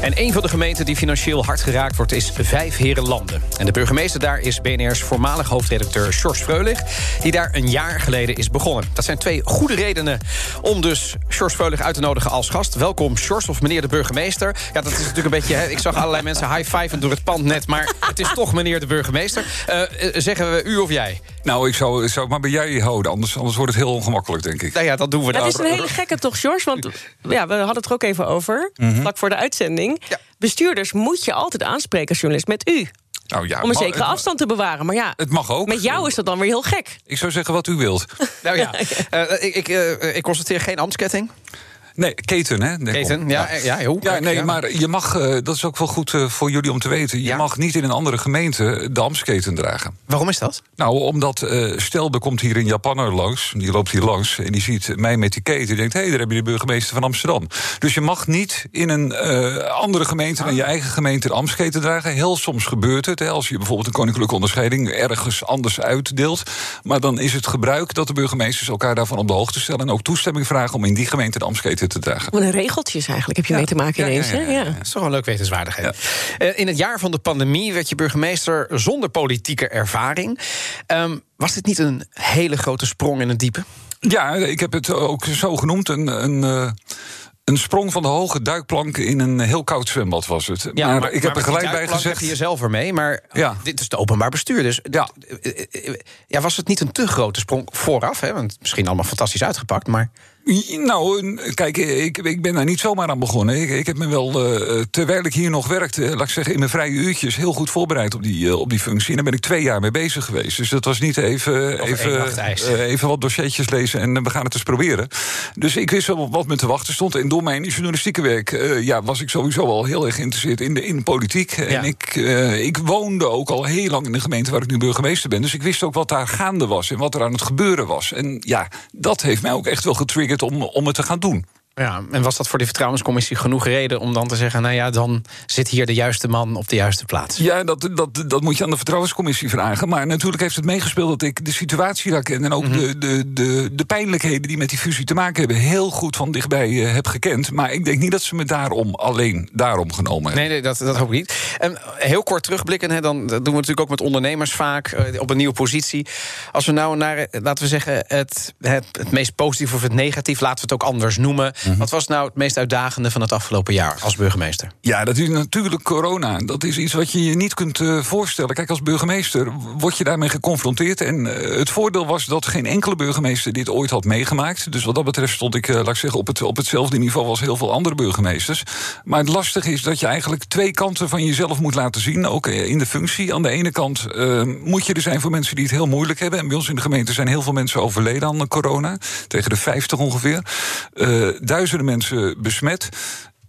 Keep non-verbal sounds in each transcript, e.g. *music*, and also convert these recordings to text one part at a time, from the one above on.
En een van de gemeenten die financieel hard geraakt wordt is Vijf Herenlanden. En de burgemeester daar is BNR's voormalig hoofdredacteur Sjors Freulich... die daar een jaar geleden is begonnen. Dat zijn twee goede redenen om dus Sjors Freulich uit te nodigen als gast. Welkom Sjors of meneer de burgemeester. Ja, dat is natuurlijk een beetje... Hè, ik zag allerlei mensen high-fiven door het pand net... maar het is toch meneer de burgemeester. Uh, zeggen we u of jij? Nou, ik zou, zou het maar bij jij houden. Anders, anders wordt het heel ongemakkelijk, denk ik. Nou ja, dat doen we dan. Het is een hele gekke toch, Sjors? Want *laughs* ja, we hadden het er ook even over, mhm. vlak voor de uitzending. Bestuurders moet je altijd aanspreken als journalist met u. Nou ja, om een zekere afstand te bewaren. Maar ja, het mag ook. Met jou is dat dan weer heel gek. Ik zou zeggen wat u wilt. nou ja, *laughs* uh, ik, ik, uh, ik constateer geen ambtsketting. Nee, keten, hè? Keten, ja, ja, heel ja, nee, maar je mag, uh, dat is ook wel goed uh, voor jullie om te weten... je mag niet in een andere gemeente de ambtsketen dragen. Waarom is dat? Nou, omdat, uh, stel, er komt hier een Japanner langs... die loopt hier langs en die ziet mij met die keten... die denkt, hé, hey, daar heb je de burgemeester van Amsterdam. Dus je mag niet in een andere gemeente... dan je eigen gemeente de ambtsketen dragen. Heel soms gebeurt het, hè, als je bijvoorbeeld een koninklijke onderscheiding... ergens anders uitdeelt. Maar dan is het gebruik dat de burgemeesters elkaar daarvan op de hoogte stellen... en ook toestemming vragen om in die gemeente de ambtsketen te dragen. Wat een regeltjes eigenlijk heb je mee te maken ineens. Ja, ja, Dat is toch een leuk wetenswaardigheid. Uh, in het jaar van de pandemie werd je burgemeester zonder politieke ervaring. Um, was dit niet een hele grote sprong in het diepe? Ja, ik heb het ook zo genoemd. Een, een, uh, een sprong van de hoge duikplank in een heel koud zwembad was het. Ja, maar, ik heb er gelijk bij gezegd. je zelf ermee, maar ja. dit is het openbaar bestuur. Dus ja. ja, was het niet een te grote sprong vooraf? Hè? Want misschien allemaal fantastisch uitgepakt, maar. Nou, kijk, ik, ik ben daar niet zomaar aan begonnen. Ik, ik heb me wel, uh, terwijl ik hier nog werkte, laat ik zeggen, in mijn vrije uurtjes heel goed voorbereid op die, uh, op die functie. En daar ben ik twee jaar mee bezig geweest. Dus dat was niet even, even, uh, even wat dossiertjes lezen en we gaan het eens proberen. Dus ik wist wel wat me te wachten stond. En door mijn journalistieke werk ja, was ik sowieso al heel erg geïnteresseerd in de, in politiek. Ja. En ik, ik woonde ook al heel lang in de gemeente waar ik nu burgemeester ben. Dus ik wist ook wat daar gaande was en wat er aan het gebeuren was. En ja, dat heeft mij ook echt wel getriggerd om, om het te gaan doen. Ja, en was dat voor de vertrouwenscommissie genoeg reden om dan te zeggen: nou ja, dan zit hier de juiste man op de juiste plaats? Ja, dat, dat, dat moet je aan de vertrouwenscommissie vragen. Maar natuurlijk heeft het meegespeeld dat ik de situatie daar ken en ook mhm. de, de, de, de pijnlijkheden die met die fusie te maken hebben, heel goed van dichtbij uh, heb gekend. Maar ik denk niet dat ze me daarom alleen daarom genomen hebben. Nee, nee dat, dat hoop ik niet. En heel kort terugblikken, hè, dan doen we natuurlijk ook met ondernemers vaak uh, op een nieuwe positie. Als we nou naar, laten we zeggen, het, het, het meest positief of het negatief, laten we het ook anders noemen. Mhm. Wat was nou het meest uitdagende van het afgelopen jaar als burgemeester? Ja, dat is natuurlijk corona. Dat is iets wat je je niet kunt uh, voorstellen. Kijk, als burgemeester word je daarmee geconfronteerd. En uh, het voordeel was dat geen enkele burgemeester dit ooit had meegemaakt. Dus wat dat betreft stond ik, uh, laat ik zeggen, op, het, op hetzelfde niveau als heel veel andere burgemeesters. Maar het lastige is dat je eigenlijk twee kanten van jezelf moet laten zien. Ook in de functie. Aan de ene kant moet je er zijn voor mensen die het heel moeilijk hebben. En bij ons in de gemeente zijn heel veel mensen overleden aan corona. Tegen de 50 ongeveer. Duizenden mensen besmet.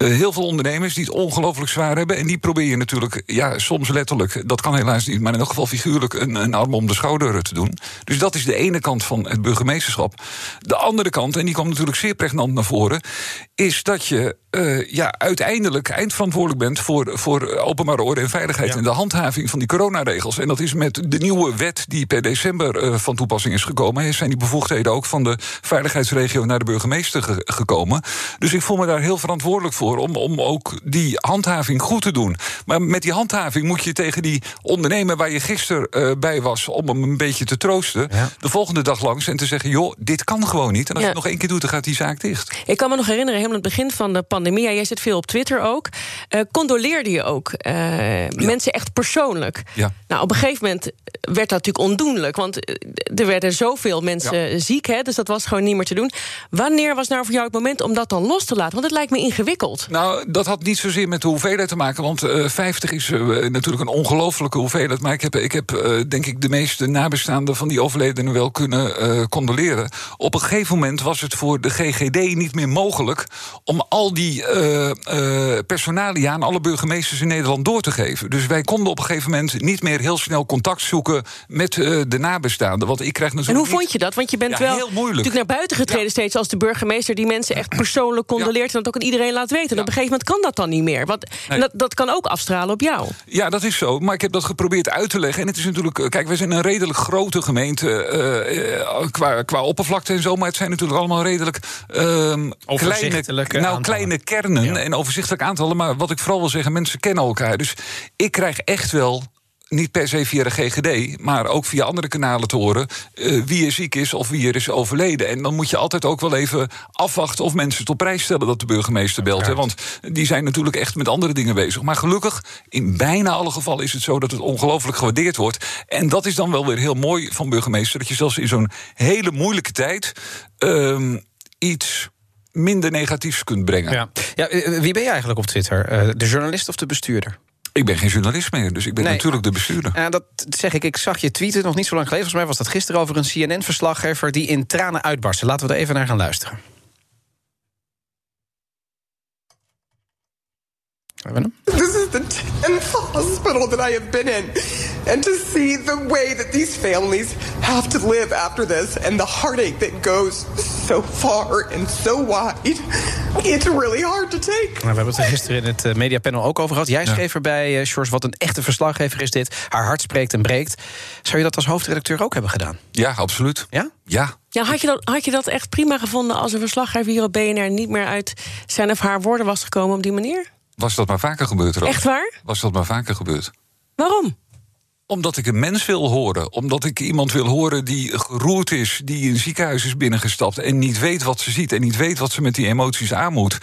Eh, heel veel ondernemers die het ongelooflijk zwaar hebben. En die probeer je natuurlijk, ja, soms letterlijk, dat kan helaas niet, maar in elk geval figuurlijk een, een arm om de schouder te doen. Dus dat is de ene kant van het burgemeesterschap. De andere kant, en die komt natuurlijk zeer pregnant naar voren, is dat je uh, ja, uiteindelijk eindverantwoordelijk bent voor, voor openbare orde en veiligheid en de handhaving van die coronaregels. En dat is met de nieuwe wet die per december uh, van toepassing is gekomen, zijn die bevoegdheden ook van de veiligheidsregio naar de burgemeester ge gekomen. Dus ik voel me daar heel verantwoordelijk voor om, om ook die handhaving goed te doen. Maar met die handhaving moet je tegen die ondernemer waar je gisteren uh, bij was om hem een beetje te troosten, ja. de volgende dag langs en te zeggen: joh, dit kan gewoon niet. En als ja. je het nog één keer doet, dan gaat die zaak dicht. Ik kan me nog herinneren, helemaal aan het begin van de pandemie, ja, jij zit veel op Twitter ook. Uh, condoleerde je ook uh, ja. mensen echt persoonlijk? Ja. Nou, op een gegeven moment werd dat natuurlijk ondoenlijk, want er werden zoveel mensen ziek, hè, dus dat was gewoon niet meer te doen. Wanneer was nou voor jou het moment om dat dan los te laten? Want het lijkt me ingewikkeld. Nou, dat had niet zozeer met de hoeveelheid te maken. Want uh, 50 is natuurlijk een ongelofelijke hoeveelheid. Maar ik heb, ik heb denk ik de meeste nabestaanden van die overledenen wel kunnen condoleren. Op een gegeven moment was het voor de GGD niet meer mogelijk om al die personalia aan alle burgemeesters in Nederland door te geven. Dus wij konden op een gegeven moment niet meer heel snel contact zoeken met de nabestaanden. Want ik krijg natuurlijk. En hoe vond je dat? Want je bent wel natuurlijk naar buiten getreden steeds als de burgemeester die mensen echt persoonlijk condoleert en dat ook aan iedereen laat weten. En op een gegeven moment kan dat dan niet meer. Want dat, dat kan ook afstralen op jou. Ja, dat is zo. Maar ik heb dat geprobeerd uit te leggen. En het is natuurlijk, eh, kijk, we zijn een redelijk grote gemeente uh, qua, qua oppervlakte en zo. Maar het zijn natuurlijk allemaal redelijk uh, kleine, nou, kleine kernen en overzichtelijk aantallen. Maar wat ik vooral wil zeggen, mensen kennen elkaar. Dus ik krijg echt wel niet per se via de GGD, maar ook via andere kanalen te horen uh, wie er ziek is of wie er is overleden. En dan moet je altijd ook wel even afwachten of mensen het op prijs stellen dat de burgemeester belt. Hè, want die zijn natuurlijk echt met andere dingen bezig. Maar gelukkig, in bijna alle gevallen is het zo dat het ongelooflijk gewaardeerd wordt. En dat is dan wel weer heel mooi van burgemeester, dat je zelfs in zo'n hele moeilijke tijd uh, iets minder negatiefs kunt brengen. Ja. ja eh, wie ben je eigenlijk op Twitter? Uh, de journalist of de bestuurder? Ik ben geen journalist meer, dus ik ben natuurlijk de bestuurder. Ja, dat zeg ik. Ik zag je tweeten nog niet zo lang geleden. Volgens mij was dat gisteren over een CNN-verslaggever... die in tranen uitbarstte. Laten we er even naar gaan luisteren. This is the 10th hospital that I have been in. And to see the way that these families have to live after this and the heartache that goes so far and so wide, it's really hard to take. Nou, we hebben het er gisteren in het eh, mediapanel ook over gehad. Jij schreef erbij, uh, George, wat een echte verslaggever is dit. Haar hart spreekt en breekt. Zou je dat als hoofdredacteur ook hebben gedaan? Ja, absoluut. Ja? Ja. Ja, had je, dat, had je dat echt prima gevonden als een verslaggever hier op BNR niet meer uit zijn of haar woorden was gekomen op die manier? Was dat maar vaker gebeurd, Roos? Echt waar? Was dat maar vaker gebeurd. Waarom? Omdat ik een mens wil horen. Omdat ik iemand wil horen die geroerd is, die in een ziekenhuis is binnengestapt en niet weet wat ze ziet en niet weet wat ze met die emoties aan moet.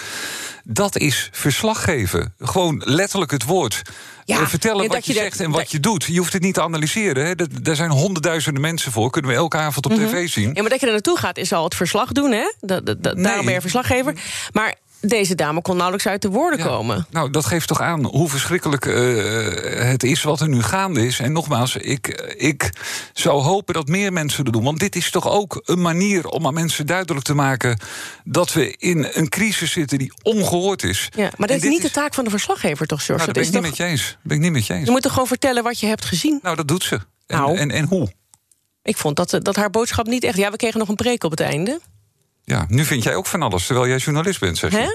Dat is verslaggeven. Gewoon letterlijk het woord. Ja, eh, vertellen wat je, zegt en wat je doet. Je hoeft het niet te analyseren. Hè. Daar zijn honderdduizenden mensen voor. Kunnen we elke avond op mhm. tv zien. Ja, maar dat je er naartoe gaat is al het verslag doen. Hè? Daarom ben je verslaggever. Maar deze dame kon nauwelijks uit de woorden komen. Nou, dat geeft toch aan hoe verschrikkelijk uh, het is wat er nu gaande is. En nogmaals, ik, ik zou hopen dat meer mensen het doen. Want dit is toch ook een manier om aan mensen duidelijk te maken... dat we in een crisis zitten die ongehoord is. Ja, maar dat is niet de taak van de verslaggever, toch, George? Nou, dat, ben, ik niet met je eens. ben ik niet met je eens. Je moet toch gewoon vertellen wat je hebt gezien? Nou, dat doet ze. En, nou. en, en hoe? Ik vond dat, dat haar boodschap niet echt... Ja, we kregen nog een preek op het einde. Ja, nu vind jij ook van alles, terwijl jij journalist bent, zeg je. Hè?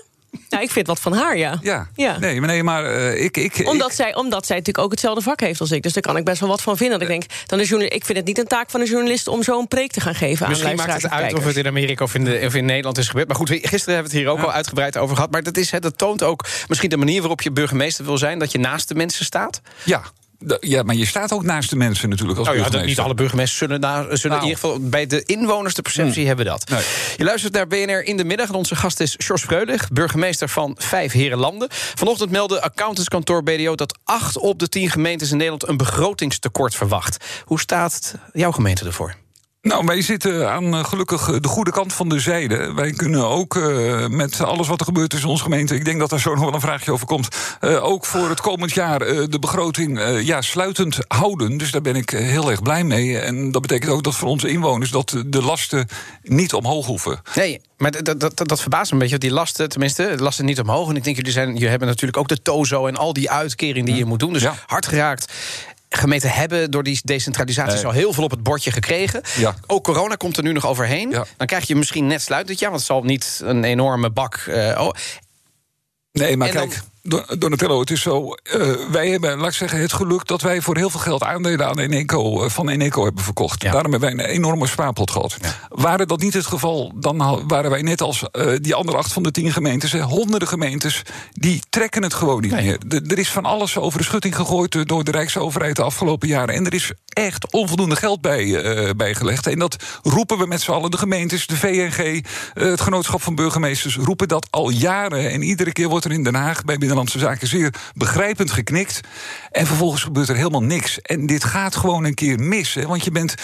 Nou, ik vind wat van haar, ja. Ja, ja. nee, maar, nee, maar uh, ik, ik... Omdat, Zij, omdat zij natuurlijk ook hetzelfde vak heeft als ik. Dus daar kan ik best wel wat van vinden. Dat ik denk, dan is ik vind het niet een taak van een journalist... om zo'n preek te gaan geven Misschien aan Misschien maakt het uit of het in Amerika of in, de, of in Nederland is gebeurd. Maar goed, gisteren hebben we het hier ook al uitgebreid over gehad. Maar dat, is, dat toont ook misschien de manier waarop je burgemeester wil zijn... dat je naast de mensen staat. Ja, ja, maar je staat ook naast de mensen natuurlijk als nou ja, Niet alle burgemeesters zullen, daar, zullen in nou. ieder geval bij de inwoners de perceptie hmm. hebben dat. Je luistert naar BNR in de middag en onze gast is George Freulich, burgemeester van Vijf Herenlanden. Vanochtend meldde accountantskantoor BDO dat acht op de tien gemeentes in Nederland een begrotingstekort verwacht. Hoe staat jouw gemeente ervoor? Nou, wij zitten aan uh, gelukkig de goede kant van de zijde. Wij kunnen ook uh, met alles wat er gebeurt in onze gemeente... ik denk dat daar zo nog wel een vraagje over komt... Uh, ook voor het komend jaar de begroting ja, sluitend houden. Dus daar ben ik heel erg blij mee. En dat betekent ook dat voor onze inwoners... dat de lasten niet omhoog hoeven. Nee, maar dat, dat, dat verbaast me een beetje. Die lasten, tenminste, de lasten niet omhoog. En ik denk, jullie, zijn, jullie hebben natuurlijk ook de TOZO... en al die uitkeringen die je moet doen. Dus ja. hard geraakt gemeenten hebben door die decentralisatie al heel veel op het bordje gekregen. Ja. Ook corona komt er nu nog overheen. Dan krijg je misschien net sluitend jaar, want het zal niet een enorme bak. Uh, oh. Nee, maar kijk. Donatello, het is zo. Uh, wij hebben, laat ik zeggen, het geluk dat wij voor heel veel geld aandelen aan Eneco, uh, van Eneco hebben verkocht. Daarom hebben wij een enorme spaarpot gehad. Ja. Waren dat niet het geval, dan waren wij net als uh, die andere acht van de tien gemeentes, honderden gemeentes, die trekken het gewoon niet meer. er is van alles over de schutting gegooid door de Rijksoverheid de afgelopen jaren. En er is echt onvoldoende geld bij, bijgelegd. En dat roepen we met z'n allen. De gemeentes, de VNG, het Genootschap van Burgemeesters roepen dat al jaren. En iedere keer wordt er in Den Haag bij Binnenlandse Zaken zeer begrijpend geknikt. En vervolgens gebeurt er helemaal niks. En dit gaat gewoon een keer mis. Hè, want je bent.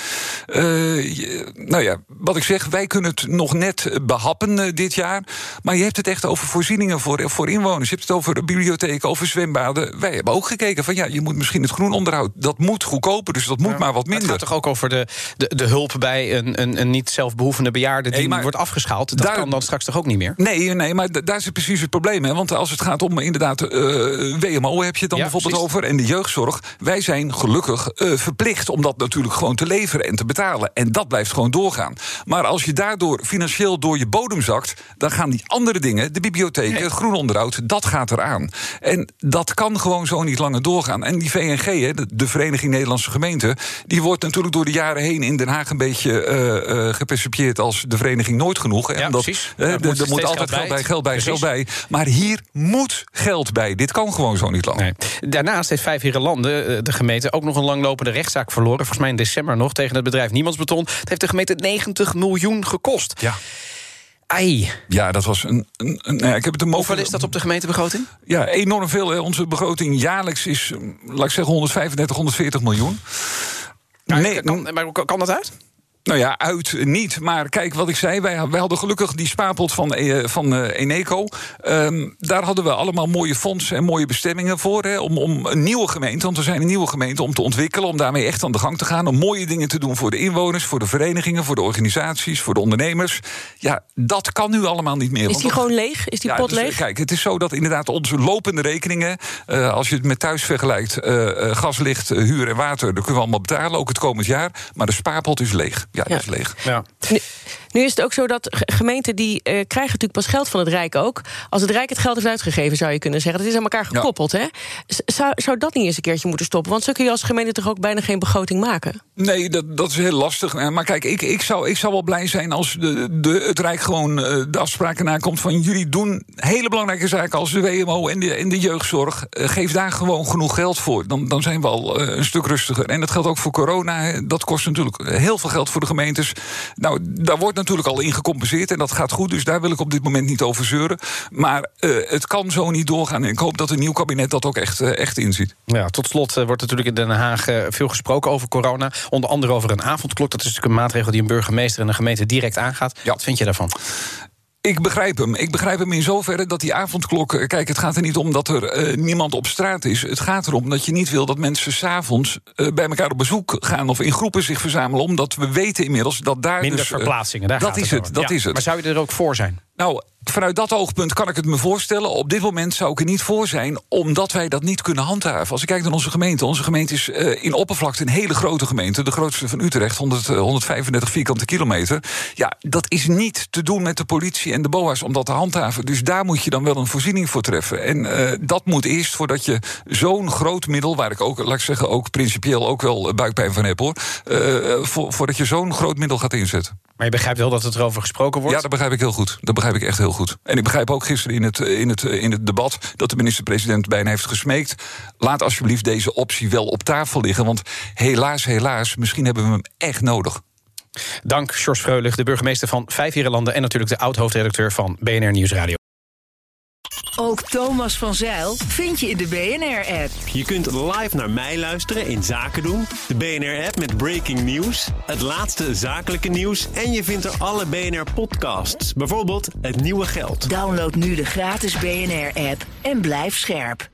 nou ja, wat ik zeg, wij kunnen het nog net behappen dit jaar. Maar je hebt het echt over voorzieningen voor, voor inwoners. Je hebt het over bibliotheken, over zwembaden. Wij hebben ook gekeken van ja, je moet misschien het groenonderhoud. Dat moet goedkoper, dus dat moet maar wat minder. Het gaat toch ook over de, de, de hulp bij een, een, een niet zelfbehoevende bejaarde die wordt afgeschaald. Dat kan dan straks toch ook niet meer? Nee, nee maar daar zit precies het probleem. Hè? Want als het gaat om inderdaad uh, WMO, heb je het dan bijvoorbeeld over. En de jeugdzorg. Wij zijn gelukkig uh, verplicht om dat natuurlijk gewoon te leveren en te betalen. En dat blijft gewoon doorgaan. Maar als je daardoor financieel door je bodem zakt, dan gaan die andere dingen, de bibliotheken, nee. het groenonderhoud, dat gaat eraan. En dat kan gewoon zo niet langer doorgaan. En die VNG, de Vereniging Nederlandse Gemeenten, die wordt natuurlijk door de jaren heen in Den Haag een beetje uh, uh, gepercipieerd als de vereniging nooit genoeg. Ja, dat, precies. Uh, er moet, moet altijd geld bij, geld bij, geld bij. Maar hier moet geld bij. Dit kan gewoon zo niet lang. Nee. Daarnaast heeft Vijf Landen, de gemeente, ook nog een langlopende rechtszaak verloren. Volgens mij in december nog tegen het bedrijf Niemandsbeton. Het heeft de gemeente 90 miljoen gekost. Ja. Ai. Ja, dat was een. een, een nou ik heb het een Hoeveel is dat op de gemeentebegroting? Ja, enorm veel. Onze begroting jaarlijks is, laat ik zeggen, 135, 140 miljoen. nee, kan, maar kan dat uit? Nou ja, uit niet. Maar kijk, wat ik zei, wij, wij hadden gelukkig die spaarpot van, uh, van uh, Eneco. Um, daar hadden we allemaal mooie fondsen en mooie bestemmingen voor. Hè, om, om een nieuwe gemeente, want we zijn een nieuwe gemeente, om te ontwikkelen. Om daarmee echt aan de gang te gaan. Om mooie dingen te doen voor de inwoners, voor de verenigingen, voor de organisaties, voor de ondernemers. Ja, dat kan nu allemaal niet meer. Is die gewoon leeg? Is die pot dus, leeg? Kijk, het is zo dat inderdaad onze lopende rekeningen, uh, als je het met thuis vergelijkt, gas, licht, huur en water, dat kunnen we allemaal betalen, ook het komend jaar. Maar de spaarpot is leeg. Ja, ja. dat is leeg. Ja. Nu, is het ook zo dat gemeenten die uh, krijgen natuurlijk pas geld van het Rijk ook. Als het Rijk het geld heeft uitgegeven, zou je kunnen zeggen. Dat is aan elkaar gekoppeld. Hè? Zou, zou dat niet eens een keertje moeten stoppen? Want zo kun je als gemeente toch ook bijna geen begroting maken? Nee, dat, dat is heel lastig. Maar kijk, ik, ik, zou, ik zou wel blij zijn als de, de, het Rijk gewoon uh, de afspraken nakomt van jullie doen hele belangrijke zaken als de WMO en de, en de jeugdzorg. Uh, geef daar gewoon genoeg geld voor. Dan, dan zijn we al een stuk rustiger. En dat geldt ook voor corona. Dat kost natuurlijk heel veel geld voor de gemeentes. Nou, daar wordt natuurlijk al in gecompenseerd en dat gaat goed. Dus daar wil ik op dit moment niet over zeuren. Maar uh, het kan zo niet doorgaan. En ik hoop dat een nieuw kabinet dat ook echt, uh, echt inziet. Ja, tot slot uh, wordt natuurlijk in Den Haag veel gesproken over corona. Onder andere over een avondklok. Dat is natuurlijk een maatregel die een burgemeester en een gemeente direct aangaat. Ja. Wat vind je daarvan? Ik begrijp hem. Ik begrijp hem in zoverre dat die avondklok. Eh, kijk, het gaat er niet om dat er uh, niemand op straat is. Het gaat erom dat je niet wil dat mensen s'avonds uh, bij elkaar op bezoek gaan of in groepen zich verzamelen. Omdat we weten inmiddels dat daar. Minder dus, verplaatsingen, daar dat is het. Dat is het. Maar zou je er ook voor zijn? Nou, vanuit dat oogpunt kan ik het me voorstellen. Op dit moment zou ik er niet voor zijn, omdat wij dat niet kunnen handhaven. Als ik kijk naar onze gemeente. Onze gemeente is uh, in oppervlakte een hele grote gemeente. De grootste van Utrecht, 100, 135 vierkante kilometer. Ja, dat is niet te doen met de politie en de BOA's om dat te handhaven. Dus daar moet je dan wel een voorziening voor treffen. En uh, dat moet eerst voordat je zo'n groot middel, waar ik ook, laat ik zeggen, ook principieel ook wel buikpijn van heb hoor. Uh, voor, voordat je zo'n groot middel gaat inzetten. Maar je begrijpt wel dat het erover gesproken wordt? Ja, dat begrijp ik heel goed. Dat begrijp ik echt heel goed. En ik begrijp ook gisteren in het, in het, in het debat dat de minister-president bijna heeft gesmeekt. Laat alsjeblieft deze optie wel op tafel liggen. Want helaas, helaas, misschien hebben we hem echt nodig. Dank, George Freulich, de burgemeester van Vijf Landen en natuurlijk de oud-hoofdredacteur van BNR Nieuwsradio. Ook Thomas van Zeil vind je in de BNR-app. Je kunt live naar mij luisteren in Zaken doen. De BNR-app met breaking news, het laatste zakelijke nieuws... en je vindt er alle BNR-podcasts, bijvoorbeeld Het Nieuwe Geld. Download nu de gratis BNR-app en blijf scherp.